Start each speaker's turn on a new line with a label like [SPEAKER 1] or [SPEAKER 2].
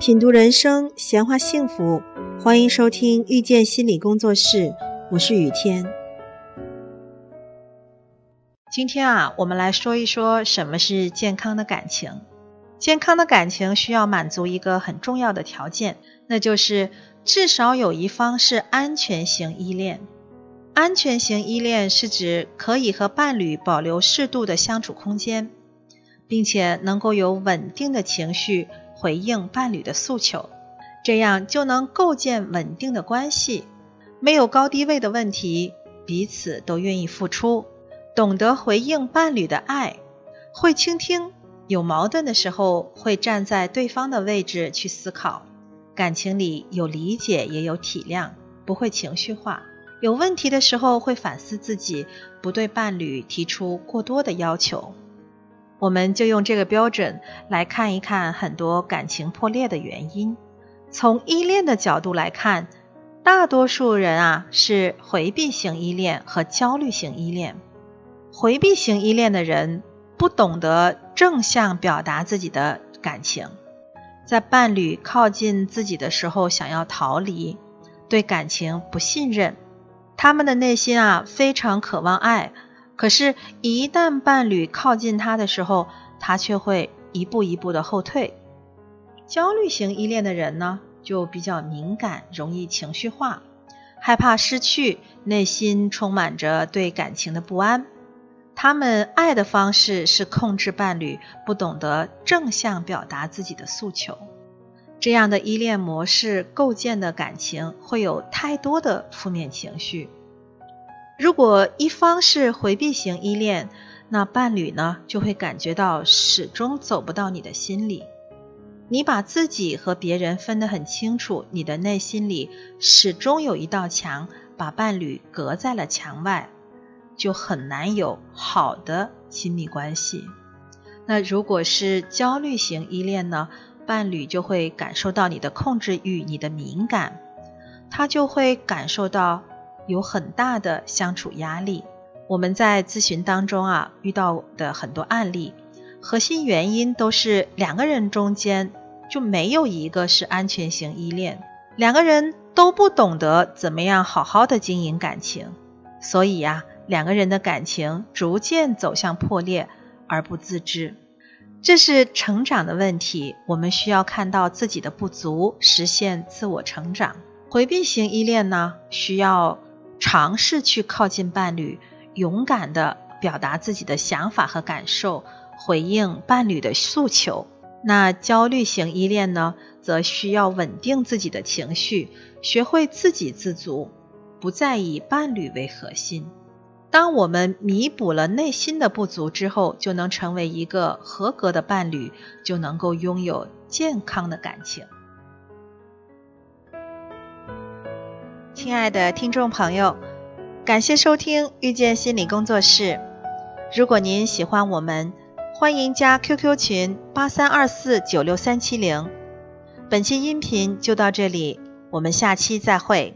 [SPEAKER 1] 品读人生，闲话幸福，欢迎收听遇见心理工作室，我是雨天。今天啊，我们来说一说什么是健康的感情。健康的感情需要满足一个很重要的条件，那就是至少有一方是安全型依恋。安全型依恋是指可以和伴侣保留适度的相处空间，并且能够有稳定的情绪。回应伴侣的诉求，这样就能构建稳定的关系，没有高低位的问题，彼此都愿意付出，懂得回应伴侣的爱，会倾听，有矛盾的时候会站在对方的位置去思考，感情里有理解也有体谅，不会情绪化，有问题的时候会反思自己，不对伴侣提出过多的要求。我们就用这个标准来看一看很多感情破裂的原因。从依恋的角度来看，大多数人啊是回避型依恋和焦虑型依恋。回避型依恋的人不懂得正向表达自己的感情，在伴侣靠近自己的时候想要逃离，对感情不信任，他们的内心啊非常渴望爱。可是，一旦伴侣靠近他的时候，他却会一步一步的后退。焦虑型依恋的人呢，就比较敏感，容易情绪化，害怕失去，内心充满着对感情的不安。他们爱的方式是控制伴侣，不懂得正向表达自己的诉求。这样的依恋模式构建的感情，会有太多的负面情绪。如果一方是回避型依恋，那伴侣呢就会感觉到始终走不到你的心里。你把自己和别人分得很清楚，你的内心里始终有一道墙，把伴侣隔在了墙外，就很难有好的亲密关系。那如果是焦虑型依恋呢，伴侣就会感受到你的控制欲、你的敏感，他就会感受到。有很大的相处压力。我们在咨询当中啊遇到的很多案例，核心原因都是两个人中间就没有一个是安全型依恋，两个人都不懂得怎么样好好的经营感情，所以呀，两个人的感情逐渐走向破裂而不自知。这是成长的问题，我们需要看到自己的不足，实现自我成长。回避型依恋呢，需要。尝试去靠近伴侣，勇敢的表达自己的想法和感受，回应伴侣的诉求。那焦虑型依恋呢，则需要稳定自己的情绪，学会自给自足，不再以伴侣为核心。当我们弥补了内心的不足之后，就能成为一个合格的伴侣，就能够拥有健康的感情。亲爱的听众朋友，感谢收听遇见心理工作室。如果您喜欢我们，欢迎加 QQ 群八三二四九六三七零。本期音频就到这里，我们下期再会。